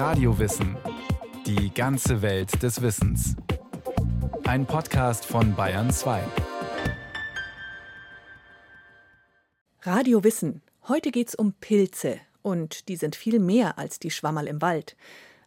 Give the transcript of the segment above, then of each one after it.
Radiowissen. Die ganze Welt des Wissens. Ein Podcast von Bayern 2. Radio Wissen. Heute geht's um Pilze. Und die sind viel mehr als die Schwammerl im Wald.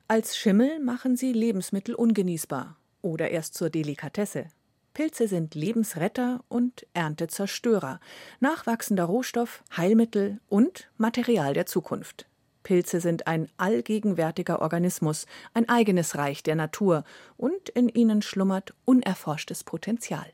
Als Schimmel machen sie Lebensmittel ungenießbar oder erst zur Delikatesse. Pilze sind Lebensretter und Erntezerstörer, nachwachsender Rohstoff, Heilmittel und Material der Zukunft. Pilze sind ein allgegenwärtiger Organismus, ein eigenes Reich der Natur, und in ihnen schlummert unerforschtes Potenzial.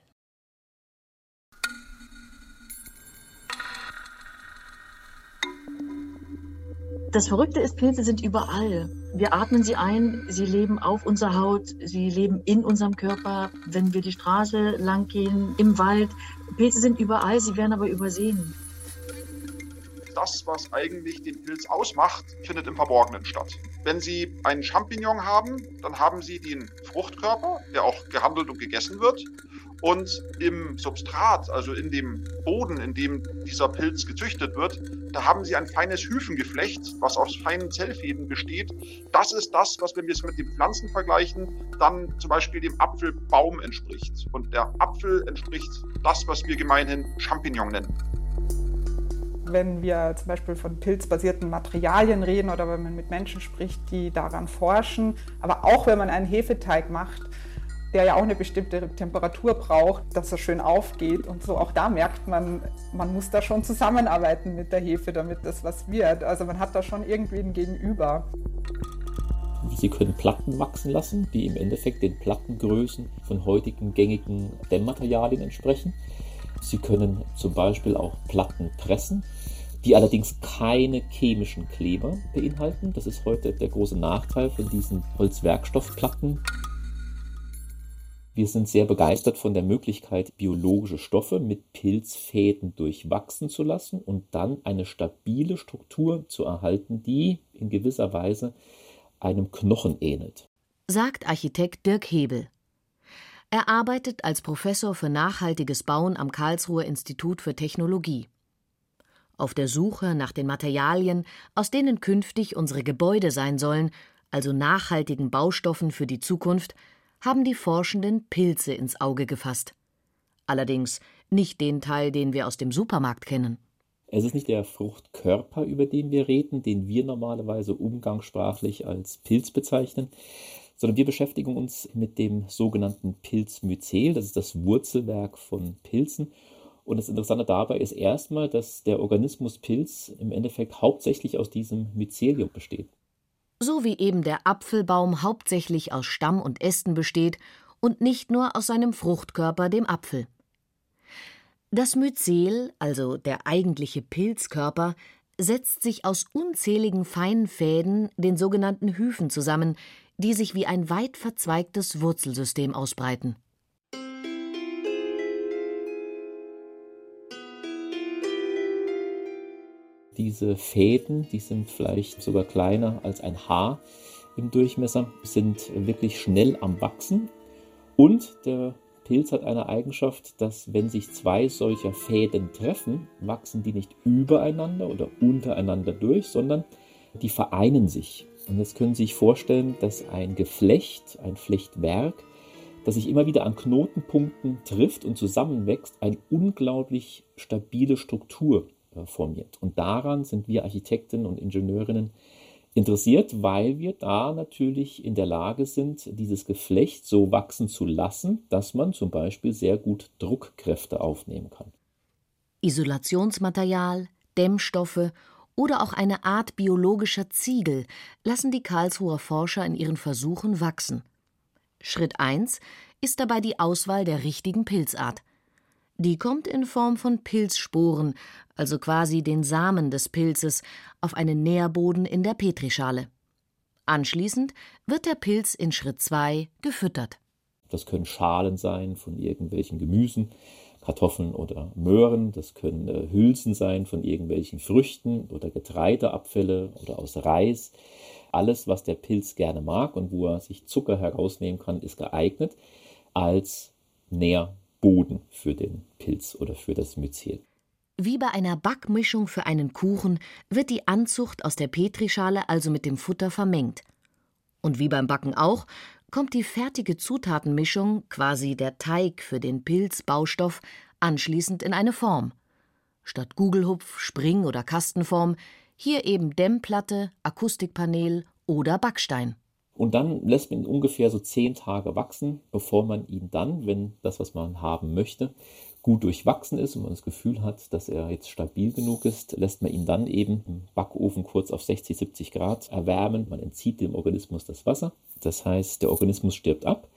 Das Verrückte ist, Pilze sind überall. Wir atmen sie ein, sie leben auf unserer Haut, sie leben in unserem Körper, wenn wir die Straße lang gehen, im Wald. Pilze sind überall, sie werden aber übersehen. Das, was eigentlich den Pilz ausmacht, findet im Verborgenen statt. Wenn Sie einen Champignon haben, dann haben Sie den Fruchtkörper, der auch gehandelt und gegessen wird. Und im Substrat, also in dem Boden, in dem dieser Pilz gezüchtet wird, da haben sie ein feines Hyphengeflecht, was aus feinen Zellfäden besteht. Das ist das, was, wenn wir es mit den Pflanzen vergleichen, dann zum Beispiel dem Apfelbaum entspricht. Und der Apfel entspricht das, was wir gemeinhin Champignon nennen wenn wir zum Beispiel von pilzbasierten Materialien reden oder wenn man mit Menschen spricht, die daran forschen, aber auch wenn man einen Hefeteig macht, der ja auch eine bestimmte Temperatur braucht, dass er schön aufgeht. Und so auch da merkt man, man muss da schon zusammenarbeiten mit der Hefe, damit das was wird. Also man hat da schon irgendwie ein Gegenüber. Sie können Platten wachsen lassen, die im Endeffekt den Plattengrößen von heutigen gängigen Dämmmaterialien entsprechen. Sie können zum Beispiel auch Platten pressen, die allerdings keine chemischen Kleber beinhalten. Das ist heute der große Nachteil von diesen Holzwerkstoffplatten. Wir sind sehr begeistert von der Möglichkeit, biologische Stoffe mit Pilzfäden durchwachsen zu lassen und dann eine stabile Struktur zu erhalten, die in gewisser Weise einem Knochen ähnelt. Sagt Architekt Dirk Hebel. Er arbeitet als Professor für nachhaltiges Bauen am Karlsruher Institut für Technologie. Auf der Suche nach den Materialien, aus denen künftig unsere Gebäude sein sollen, also nachhaltigen Baustoffen für die Zukunft, haben die Forschenden Pilze ins Auge gefasst. Allerdings nicht den Teil, den wir aus dem Supermarkt kennen. Es ist nicht der Fruchtkörper, über den wir reden, den wir normalerweise umgangssprachlich als Pilz bezeichnen, sondern wir beschäftigen uns mit dem sogenannten Pilzmyzel. Das ist das Wurzelwerk von Pilzen. Und das Interessante dabei ist erstmal, dass der Organismus Pilz im Endeffekt hauptsächlich aus diesem Mycelium besteht so wie eben der Apfelbaum hauptsächlich aus Stamm und Ästen besteht und nicht nur aus seinem Fruchtkörper, dem Apfel. Das Myzel, also der eigentliche Pilzkörper, setzt sich aus unzähligen feinen Fäden, den sogenannten Hyphen, zusammen, die sich wie ein weit verzweigtes Wurzelsystem ausbreiten. Diese Fäden, die sind vielleicht sogar kleiner als ein Haar im Durchmesser, sind wirklich schnell am Wachsen. Und der Pilz hat eine Eigenschaft, dass wenn sich zwei solcher Fäden treffen, wachsen die nicht übereinander oder untereinander durch, sondern die vereinen sich. Und jetzt können Sie sich vorstellen, dass ein Geflecht, ein Flechtwerk, das sich immer wieder an Knotenpunkten trifft und zusammenwächst, eine unglaublich stabile Struktur formiert. Und daran sind wir Architekten und Ingenieurinnen interessiert, weil wir da natürlich in der Lage sind, dieses Geflecht so wachsen zu lassen, dass man zum Beispiel sehr gut Druckkräfte aufnehmen kann. Isolationsmaterial, Dämmstoffe oder auch eine Art biologischer Ziegel lassen die Karlsruher Forscher in ihren Versuchen wachsen. Schritt 1 ist dabei die Auswahl der richtigen Pilzart. Die kommt in Form von Pilzsporen, also quasi den Samen des Pilzes, auf einen Nährboden in der Petrischale. Anschließend wird der Pilz in Schritt 2 gefüttert. Das können Schalen sein von irgendwelchen Gemüsen, Kartoffeln oder Möhren, das können äh, Hülsen sein von irgendwelchen Früchten oder Getreideabfälle oder aus Reis. Alles, was der Pilz gerne mag und wo er sich Zucker herausnehmen kann, ist geeignet als Nährboden. Boden für den Pilz oder für das Myzel. Wie bei einer Backmischung für einen Kuchen wird die Anzucht aus der Petrischale also mit dem Futter vermengt. Und wie beim Backen auch, kommt die fertige Zutatenmischung, quasi der Teig für den Pilzbaustoff, anschließend in eine Form. Statt Gugelhupf, Spring- oder Kastenform hier eben Dämmplatte, Akustikpanel oder Backstein. Und dann lässt man ihn ungefähr so zehn Tage wachsen, bevor man ihn dann, wenn das, was man haben möchte, gut durchwachsen ist und man das Gefühl hat, dass er jetzt stabil genug ist, lässt man ihn dann eben im Backofen kurz auf 60, 70 Grad erwärmen. Man entzieht dem Organismus das Wasser. Das heißt, der Organismus stirbt ab.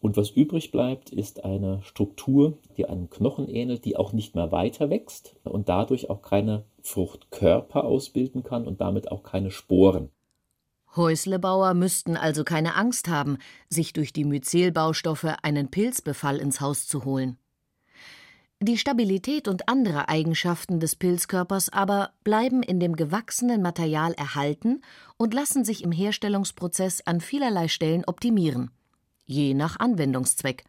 Und was übrig bleibt, ist eine Struktur, die einem Knochen ähnelt, die auch nicht mehr weiter wächst und dadurch auch keine Fruchtkörper ausbilden kann und damit auch keine Sporen. Häuslebauer müssten also keine Angst haben, sich durch die Myzelbaustoffe einen Pilzbefall ins Haus zu holen. Die Stabilität und andere Eigenschaften des Pilzkörpers aber bleiben in dem gewachsenen Material erhalten und lassen sich im Herstellungsprozess an vielerlei Stellen optimieren, je nach Anwendungszweck.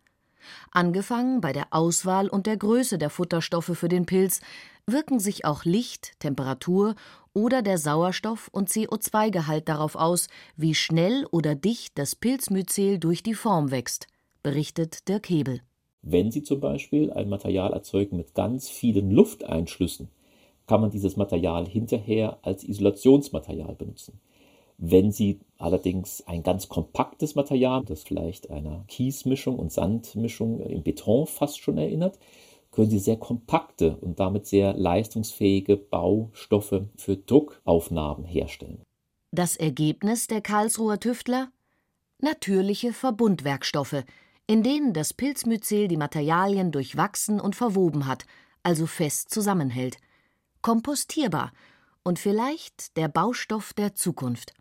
Angefangen bei der Auswahl und der Größe der Futterstoffe für den Pilz wirken sich auch Licht, Temperatur oder der Sauerstoff- und CO2-Gehalt darauf aus, wie schnell oder dicht das Pilzmyzel durch die Form wächst, berichtet Dirk Hebel. Wenn Sie zum Beispiel ein Material erzeugen mit ganz vielen Lufteinschlüssen, kann man dieses Material hinterher als Isolationsmaterial benutzen. Wenn Sie allerdings ein ganz kompaktes Material, das vielleicht einer Kiesmischung und Sandmischung im Beton fast schon erinnert, können Sie sehr kompakte und damit sehr leistungsfähige Baustoffe für Druckaufnahmen herstellen. Das Ergebnis der Karlsruher Tüftler? Natürliche Verbundwerkstoffe, in denen das Pilzmyzel die Materialien durchwachsen und verwoben hat, also fest zusammenhält. Kompostierbar und vielleicht der Baustoff der Zukunft.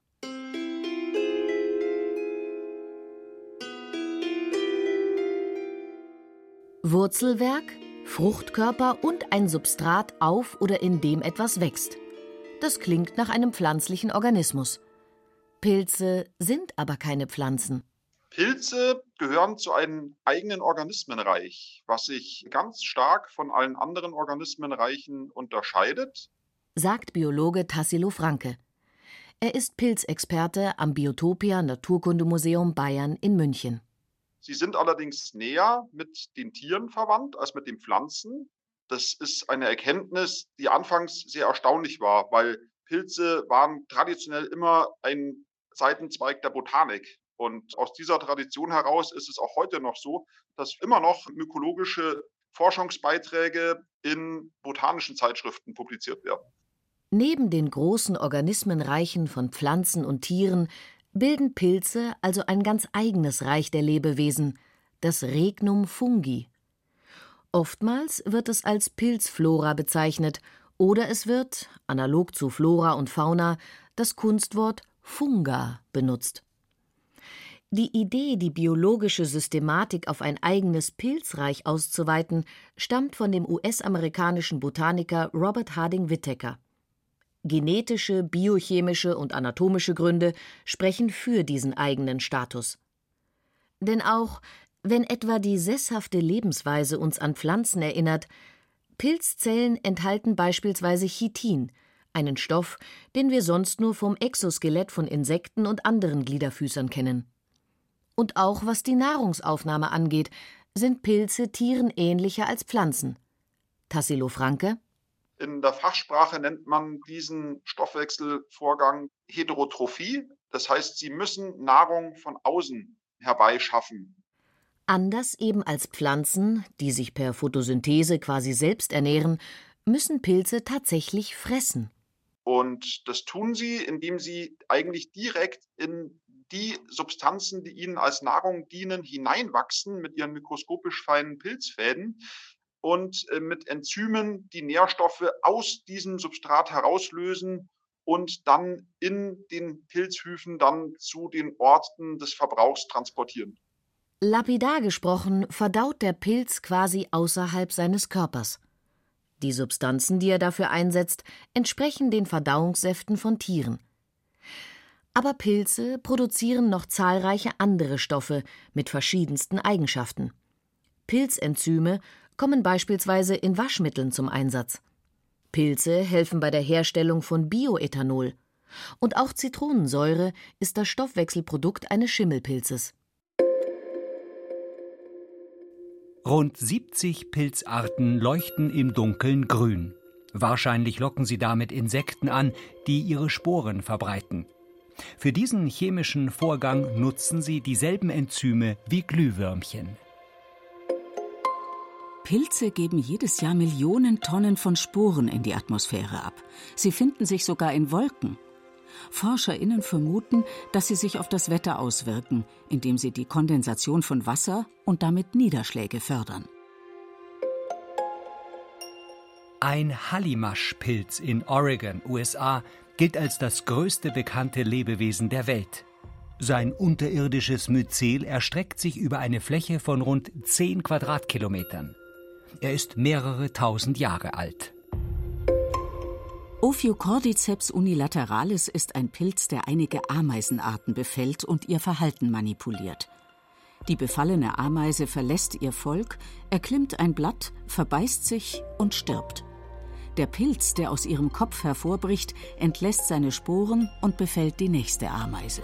Wurzelwerk, Fruchtkörper und ein Substrat auf oder in dem etwas wächst. Das klingt nach einem pflanzlichen Organismus. Pilze sind aber keine Pflanzen. Pilze gehören zu einem eigenen Organismenreich, was sich ganz stark von allen anderen Organismenreichen unterscheidet, sagt Biologe Tassilo Franke. Er ist Pilzexperte am Biotopia Naturkundemuseum Bayern in München. Sie sind allerdings näher mit den Tieren verwandt als mit den Pflanzen. Das ist eine Erkenntnis, die anfangs sehr erstaunlich war, weil Pilze waren traditionell immer ein Seitenzweig der Botanik. Und aus dieser Tradition heraus ist es auch heute noch so, dass immer noch mykologische Forschungsbeiträge in botanischen Zeitschriften publiziert werden. Neben den großen Organismenreichen von Pflanzen und Tieren bilden Pilze also ein ganz eigenes Reich der Lebewesen, das Regnum fungi. Oftmals wird es als Pilzflora bezeichnet oder es wird, analog zu Flora und Fauna, das Kunstwort Funga benutzt. Die Idee, die biologische Systematik auf ein eigenes Pilzreich auszuweiten, stammt von dem US-amerikanischen Botaniker Robert Harding Whittaker. Genetische, biochemische und anatomische Gründe sprechen für diesen eigenen Status. Denn auch wenn etwa die sesshafte Lebensweise uns an Pflanzen erinnert, Pilzzellen enthalten beispielsweise Chitin, einen Stoff, den wir sonst nur vom Exoskelett von Insekten und anderen Gliederfüßern kennen. Und auch was die Nahrungsaufnahme angeht, sind Pilze Tieren ähnlicher als Pflanzen. Tassilo Franke in der Fachsprache nennt man diesen Stoffwechselvorgang Heterotrophie. Das heißt, sie müssen Nahrung von außen herbeischaffen. Anders eben als Pflanzen, die sich per Photosynthese quasi selbst ernähren, müssen Pilze tatsächlich fressen. Und das tun sie, indem sie eigentlich direkt in die Substanzen, die ihnen als Nahrung dienen, hineinwachsen mit ihren mikroskopisch feinen Pilzfäden und äh, mit Enzymen die Nährstoffe aus diesem Substrat herauslösen und dann in den Pilzhüfen dann zu den Orten des Verbrauchs transportieren. Lapidar gesprochen, verdaut der Pilz quasi außerhalb seines Körpers. Die Substanzen, die er dafür einsetzt, entsprechen den Verdauungssäften von Tieren. Aber Pilze produzieren noch zahlreiche andere Stoffe mit verschiedensten Eigenschaften. Pilzenzyme kommen beispielsweise in Waschmitteln zum Einsatz. Pilze helfen bei der Herstellung von Bioethanol Und auch Zitronensäure ist das Stoffwechselprodukt eines Schimmelpilzes. Rund 70 Pilzarten leuchten im Dunkeln grün. Wahrscheinlich locken sie damit Insekten an, die ihre Sporen verbreiten. Für diesen chemischen Vorgang nutzen sie dieselben Enzyme wie Glühwürmchen. Pilze geben jedes Jahr Millionen Tonnen von Sporen in die Atmosphäre ab. Sie finden sich sogar in Wolken. Forscherinnen vermuten, dass sie sich auf das Wetter auswirken, indem sie die Kondensation von Wasser und damit Niederschläge fördern. Ein Hallimasch-Pilz in Oregon, USA, gilt als das größte bekannte Lebewesen der Welt. Sein unterirdisches Myzel erstreckt sich über eine Fläche von rund 10 Quadratkilometern. Er ist mehrere tausend Jahre alt. Ophiocordyceps unilateralis ist ein Pilz, der einige Ameisenarten befällt und ihr Verhalten manipuliert. Die befallene Ameise verlässt ihr Volk, erklimmt ein Blatt, verbeißt sich und stirbt. Der Pilz, der aus ihrem Kopf hervorbricht, entlässt seine Sporen und befällt die nächste Ameise.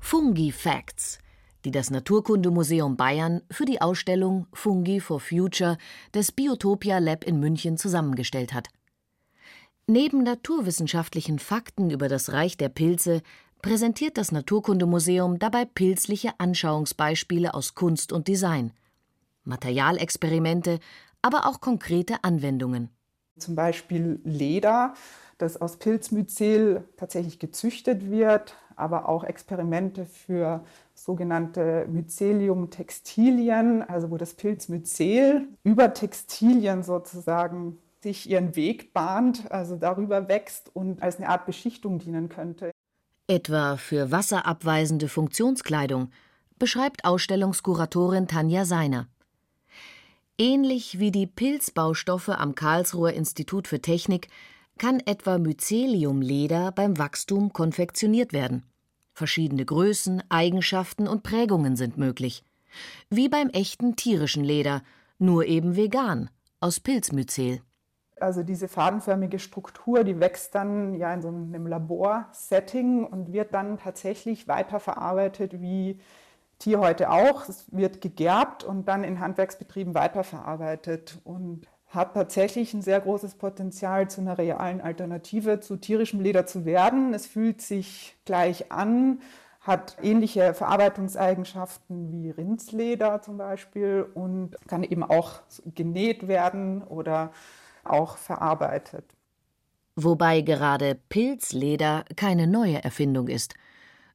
Fungi Facts die das Naturkundemuseum Bayern für die Ausstellung Fungi for Future des Biotopia Lab in München zusammengestellt hat. Neben naturwissenschaftlichen Fakten über das Reich der Pilze präsentiert das Naturkundemuseum dabei pilzliche Anschauungsbeispiele aus Kunst und Design, Materialexperimente, aber auch konkrete Anwendungen. Zum Beispiel Leder, das aus Pilzmyzel tatsächlich gezüchtet wird, aber auch Experimente für sogenannte Mycelium-Textilien, also wo das Pilzmyzel über Textilien sozusagen sich ihren Weg bahnt, also darüber wächst und als eine Art Beschichtung dienen könnte. Etwa für wasserabweisende Funktionskleidung, beschreibt Ausstellungskuratorin Tanja Seiner. Ähnlich wie die Pilzbaustoffe am Karlsruher Institut für Technik kann etwa Myceliumleder beim Wachstum konfektioniert werden. Verschiedene Größen, Eigenschaften und Prägungen sind möglich. Wie beim echten tierischen Leder, nur eben vegan, aus Pilzmyzel. Also diese fadenförmige Struktur, die wächst dann ja in so einem Laborsetting und wird dann tatsächlich weiterverarbeitet wie Tierhäute auch. Es wird gegerbt und dann in Handwerksbetrieben weiterverarbeitet. Und hat tatsächlich ein sehr großes Potenzial, zu einer realen Alternative zu tierischem Leder zu werden. Es fühlt sich gleich an, hat ähnliche Verarbeitungseigenschaften wie Rindsleder zum Beispiel und kann eben auch genäht werden oder auch verarbeitet. Wobei gerade Pilzleder keine neue Erfindung ist.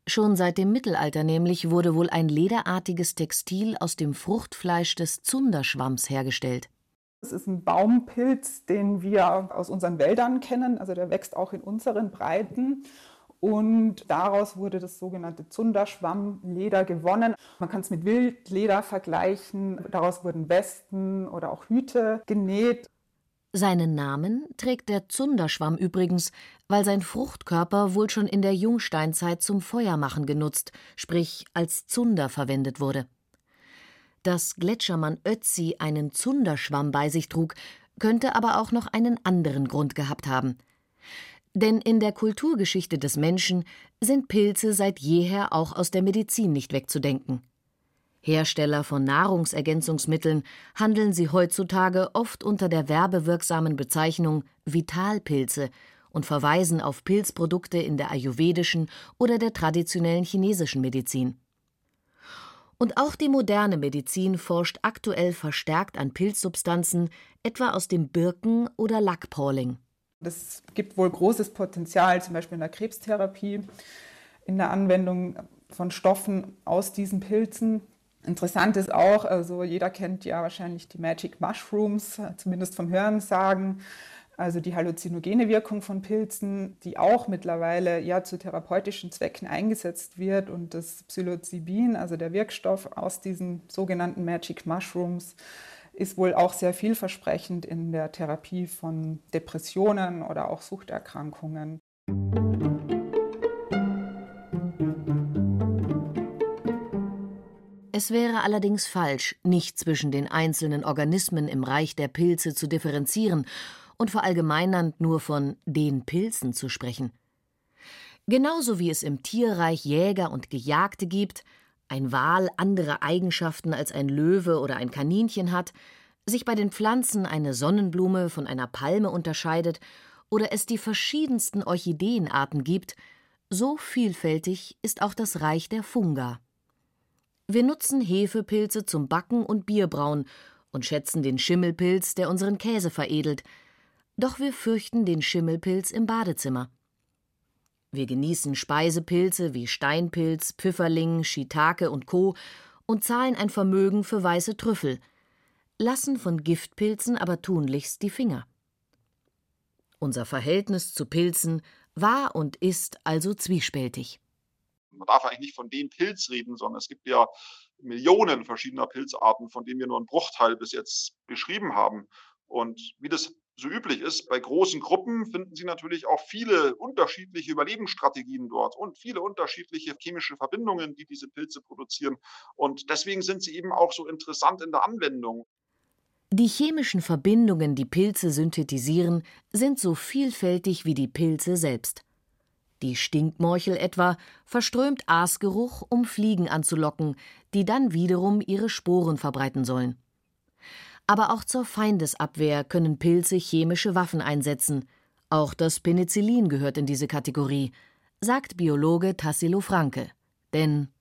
Schon seit dem Mittelalter nämlich wurde wohl ein lederartiges Textil aus dem Fruchtfleisch des Zunderschwamms hergestellt. Es ist ein Baumpilz, den wir aus unseren Wäldern kennen. Also der wächst auch in unseren Breiten. Und daraus wurde das sogenannte Zunderschwammleder gewonnen. Man kann es mit Wildleder vergleichen. Daraus wurden Westen oder auch Hüte genäht. Seinen Namen trägt der Zunderschwamm übrigens, weil sein Fruchtkörper wohl schon in der Jungsteinzeit zum Feuermachen genutzt, sprich als Zunder verwendet wurde. Dass Gletschermann Ötzi einen Zunderschwamm bei sich trug, könnte aber auch noch einen anderen Grund gehabt haben. Denn in der Kulturgeschichte des Menschen sind Pilze seit jeher auch aus der Medizin nicht wegzudenken. Hersteller von Nahrungsergänzungsmitteln handeln sie heutzutage oft unter der werbewirksamen Bezeichnung Vitalpilze und verweisen auf Pilzprodukte in der ayurvedischen oder der traditionellen chinesischen Medizin. Und auch die moderne Medizin forscht aktuell verstärkt an Pilzsubstanzen, etwa aus dem Birken- oder Lackpawling. Das gibt wohl großes Potenzial, zum Beispiel in der Krebstherapie, in der Anwendung von Stoffen aus diesen Pilzen. Interessant ist auch, also jeder kennt ja wahrscheinlich die Magic Mushrooms, zumindest vom Hörensagen also die halluzinogene Wirkung von Pilzen, die auch mittlerweile ja zu therapeutischen Zwecken eingesetzt wird und das Psilocybin, also der Wirkstoff aus diesen sogenannten Magic Mushrooms, ist wohl auch sehr vielversprechend in der Therapie von Depressionen oder auch Suchterkrankungen. Es wäre allerdings falsch, nicht zwischen den einzelnen Organismen im Reich der Pilze zu differenzieren und verallgemeinernd nur von den Pilzen zu sprechen. Genauso wie es im Tierreich Jäger und Gejagte gibt, ein Wal andere Eigenschaften als ein Löwe oder ein Kaninchen hat, sich bei den Pflanzen eine Sonnenblume von einer Palme unterscheidet oder es die verschiedensten Orchideenarten gibt, so vielfältig ist auch das Reich der Funga. Wir nutzen Hefepilze zum Backen und Bierbrauen und schätzen den Schimmelpilz, der unseren Käse veredelt, doch wir fürchten den Schimmelpilz im Badezimmer. Wir genießen Speisepilze wie Steinpilz, Pfifferling, Shiitake und Co. und zahlen ein Vermögen für weiße Trüffel, lassen von Giftpilzen aber tunlichst die Finger. Unser Verhältnis zu Pilzen war und ist also zwiespältig. Man darf eigentlich nicht von dem Pilz reden, sondern es gibt ja Millionen verschiedener Pilzarten, von denen wir nur einen Bruchteil bis jetzt beschrieben haben. Und wie das so üblich ist, bei großen Gruppen finden Sie natürlich auch viele unterschiedliche Überlebensstrategien dort und viele unterschiedliche chemische Verbindungen, die diese Pilze produzieren. Und deswegen sind sie eben auch so interessant in der Anwendung. Die chemischen Verbindungen, die Pilze synthetisieren, sind so vielfältig wie die Pilze selbst. Die Stinkmorchel etwa verströmt Aasgeruch, um Fliegen anzulocken, die dann wiederum ihre Sporen verbreiten sollen. Aber auch zur Feindesabwehr können Pilze chemische Waffen einsetzen. Auch das Penicillin gehört in diese Kategorie, sagt Biologe Tassilo Franke. Denn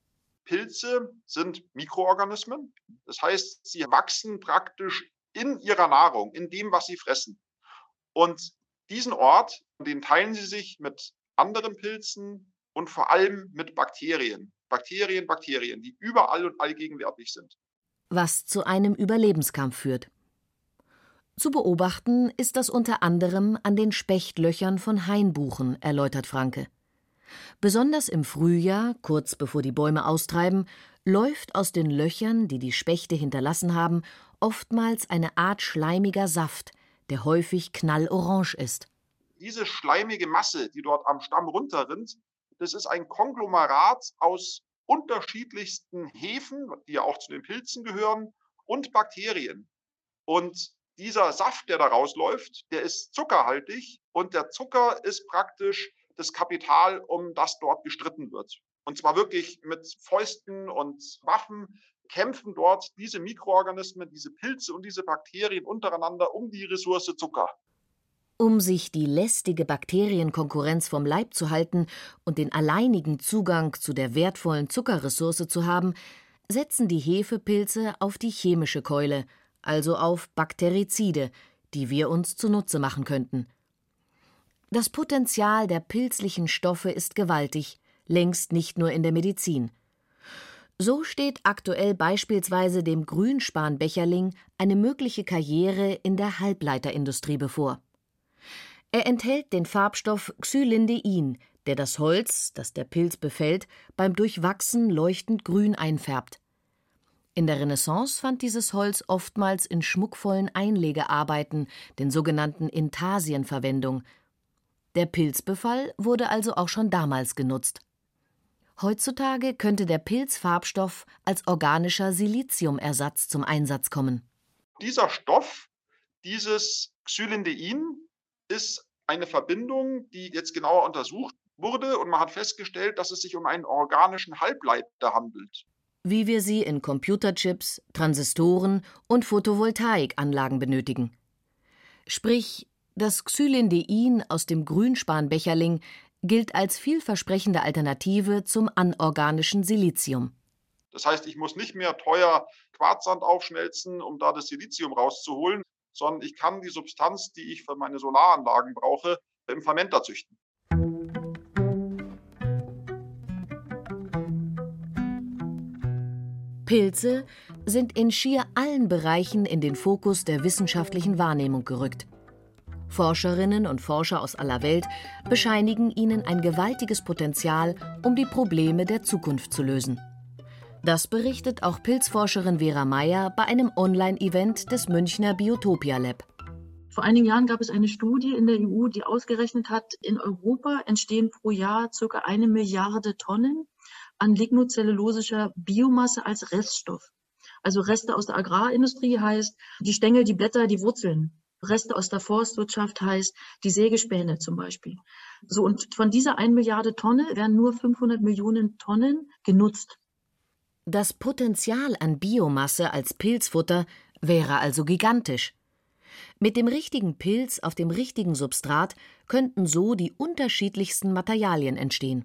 Pilze sind Mikroorganismen. Das heißt, sie wachsen praktisch in ihrer Nahrung, in dem, was sie fressen. Und diesen Ort, den teilen sie sich mit anderen Pilzen und vor allem mit Bakterien. Bakterien, Bakterien, die überall und allgegenwärtig sind was zu einem Überlebenskampf führt. Zu beobachten ist das unter anderem an den Spechtlöchern von Hainbuchen, erläutert Franke. Besonders im Frühjahr, kurz bevor die Bäume austreiben, läuft aus den Löchern, die die Spechte hinterlassen haben, oftmals eine Art schleimiger Saft, der häufig knallorange ist. Diese schleimige Masse, die dort am Stamm runterrinnt, das ist ein Konglomerat aus unterschiedlichsten Hefen, die ja auch zu den Pilzen gehören, und Bakterien. Und dieser Saft, der da rausläuft, der ist zuckerhaltig und der Zucker ist praktisch das Kapital, um das dort gestritten wird. Und zwar wirklich mit Fäusten und Waffen kämpfen dort diese Mikroorganismen, diese Pilze und diese Bakterien untereinander um die Ressource Zucker. Um sich die lästige Bakterienkonkurrenz vom Leib zu halten und den alleinigen Zugang zu der wertvollen Zuckerressource zu haben, setzen die Hefepilze auf die chemische Keule, also auf Bakterizide, die wir uns zunutze machen könnten. Das Potenzial der pilzlichen Stoffe ist gewaltig, längst nicht nur in der Medizin. So steht aktuell beispielsweise dem Grünspanbecherling eine mögliche Karriere in der Halbleiterindustrie bevor. Er enthält den Farbstoff Xylindein, der das Holz, das der Pilz befällt, beim Durchwachsen leuchtend grün einfärbt. In der Renaissance fand dieses Holz oftmals in schmuckvollen Einlegearbeiten, den sogenannten Intarsien, Verwendung. Der Pilzbefall wurde also auch schon damals genutzt. Heutzutage könnte der Pilzfarbstoff als organischer Siliziumersatz zum Einsatz kommen. Dieser Stoff, dieses Xylindein, ist eine Verbindung, die jetzt genauer untersucht wurde und man hat festgestellt, dass es sich um einen organischen Halbleiter handelt. Wie wir sie in Computerchips, Transistoren und Photovoltaikanlagen benötigen. Sprich, das Xylindein aus dem Grünspanbecherling gilt als vielversprechende Alternative zum anorganischen Silizium. Das heißt, ich muss nicht mehr teuer Quarzsand aufschmelzen, um da das Silizium rauszuholen, sondern ich kann die Substanz, die ich für meine Solaranlagen brauche, im Fermenter züchten. Pilze sind in schier allen Bereichen in den Fokus der wissenschaftlichen Wahrnehmung gerückt. Forscherinnen und Forscher aus aller Welt bescheinigen ihnen ein gewaltiges Potenzial, um die Probleme der Zukunft zu lösen. Das berichtet auch Pilzforscherin Vera Meyer bei einem Online-Event des Münchner Biotopia Lab. Vor einigen Jahren gab es eine Studie in der EU, die ausgerechnet hat, in Europa entstehen pro Jahr ca. eine Milliarde Tonnen an lignocellulosischer Biomasse als Reststoff. Also Reste aus der Agrarindustrie heißt die Stängel, die Blätter, die Wurzeln. Reste aus der Forstwirtschaft heißt die Sägespäne zum Beispiel. So, und von dieser 1 Milliarde Tonne werden nur 500 Millionen Tonnen genutzt. Das Potenzial an Biomasse als Pilzfutter wäre also gigantisch. Mit dem richtigen Pilz auf dem richtigen Substrat könnten so die unterschiedlichsten Materialien entstehen.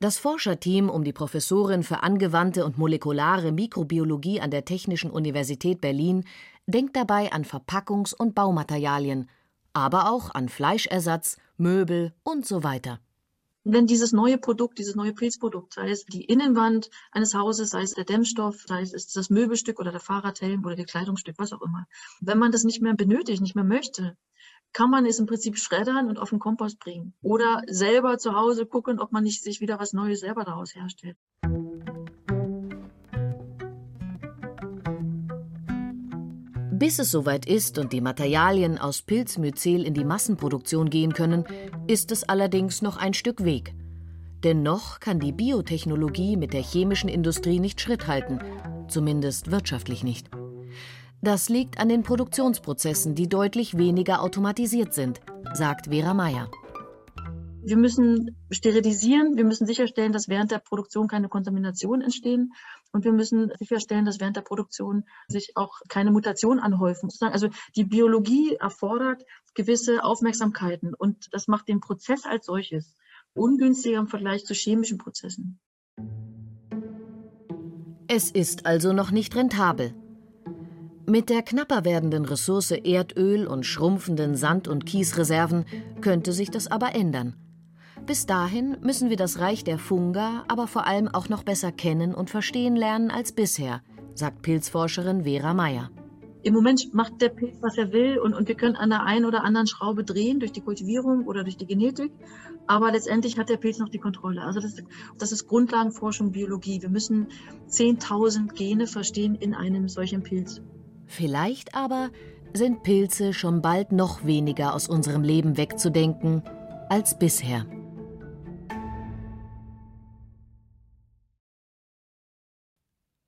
Das Forscherteam um die Professorin für angewandte und molekulare Mikrobiologie an der Technischen Universität Berlin denkt dabei an Verpackungs- und Baumaterialien, aber auch an Fleischersatz, Möbel und so weiter. Wenn dieses neue Produkt, dieses neue Pilzprodukt, sei es die Innenwand eines Hauses, sei es der Dämmstoff, sei es das Möbelstück oder der Fahrradhelm oder das Kleidungsstück, was auch immer, wenn man das nicht mehr benötigt, nicht mehr möchte, kann man es im Prinzip schreddern und auf den Kompost bringen. Oder selber zu Hause gucken, ob man nicht sich wieder was Neues selber daraus herstellt. Bis es soweit ist und die Materialien aus Pilzmyzel in die Massenproduktion gehen können, ist es allerdings noch ein Stück Weg. Denn noch kann die Biotechnologie mit der chemischen Industrie nicht Schritt halten, zumindest wirtschaftlich nicht. Das liegt an den Produktionsprozessen, die deutlich weniger automatisiert sind, sagt Vera Meyer. Wir müssen sterilisieren, wir müssen sicherstellen, dass während der Produktion keine Kontaminationen entstehen und wir müssen sicherstellen, dass während der Produktion sich auch keine Mutationen anhäufen. Also die Biologie erfordert gewisse Aufmerksamkeiten und das macht den Prozess als solches ungünstiger im Vergleich zu chemischen Prozessen. Es ist also noch nicht rentabel. Mit der knapper werdenden Ressource Erdöl und schrumpfenden Sand- und Kiesreserven könnte sich das aber ändern. Bis dahin müssen wir das Reich der Funga aber vor allem auch noch besser kennen und verstehen lernen als bisher, sagt Pilzforscherin Vera Meyer. Im Moment macht der Pilz, was er will, und, und wir können an der einen oder anderen Schraube drehen durch die Kultivierung oder durch die Genetik. Aber letztendlich hat der Pilz noch die Kontrolle. Also das, das ist Grundlagenforschung, Biologie. Wir müssen 10.000 Gene verstehen in einem solchen Pilz. Vielleicht aber sind Pilze schon bald noch weniger aus unserem Leben wegzudenken als bisher.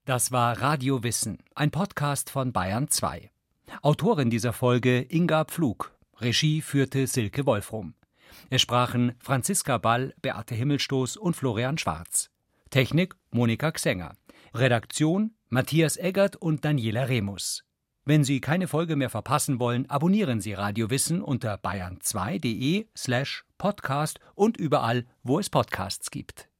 Das war Radio Wissen, ein Podcast von Bayern 2. Autorin dieser Folge Inga Pflug. Regie führte Silke Wolfrum. Es sprachen Franziska Ball, Beate Himmelstoß und Florian Schwarz. Technik Monika Xenger. Redaktion Matthias Eggert und Daniela Remus. Wenn Sie keine Folge mehr verpassen wollen, abonnieren Sie Radio Wissen unter bayern2.de slash podcast und überall, wo es Podcasts gibt.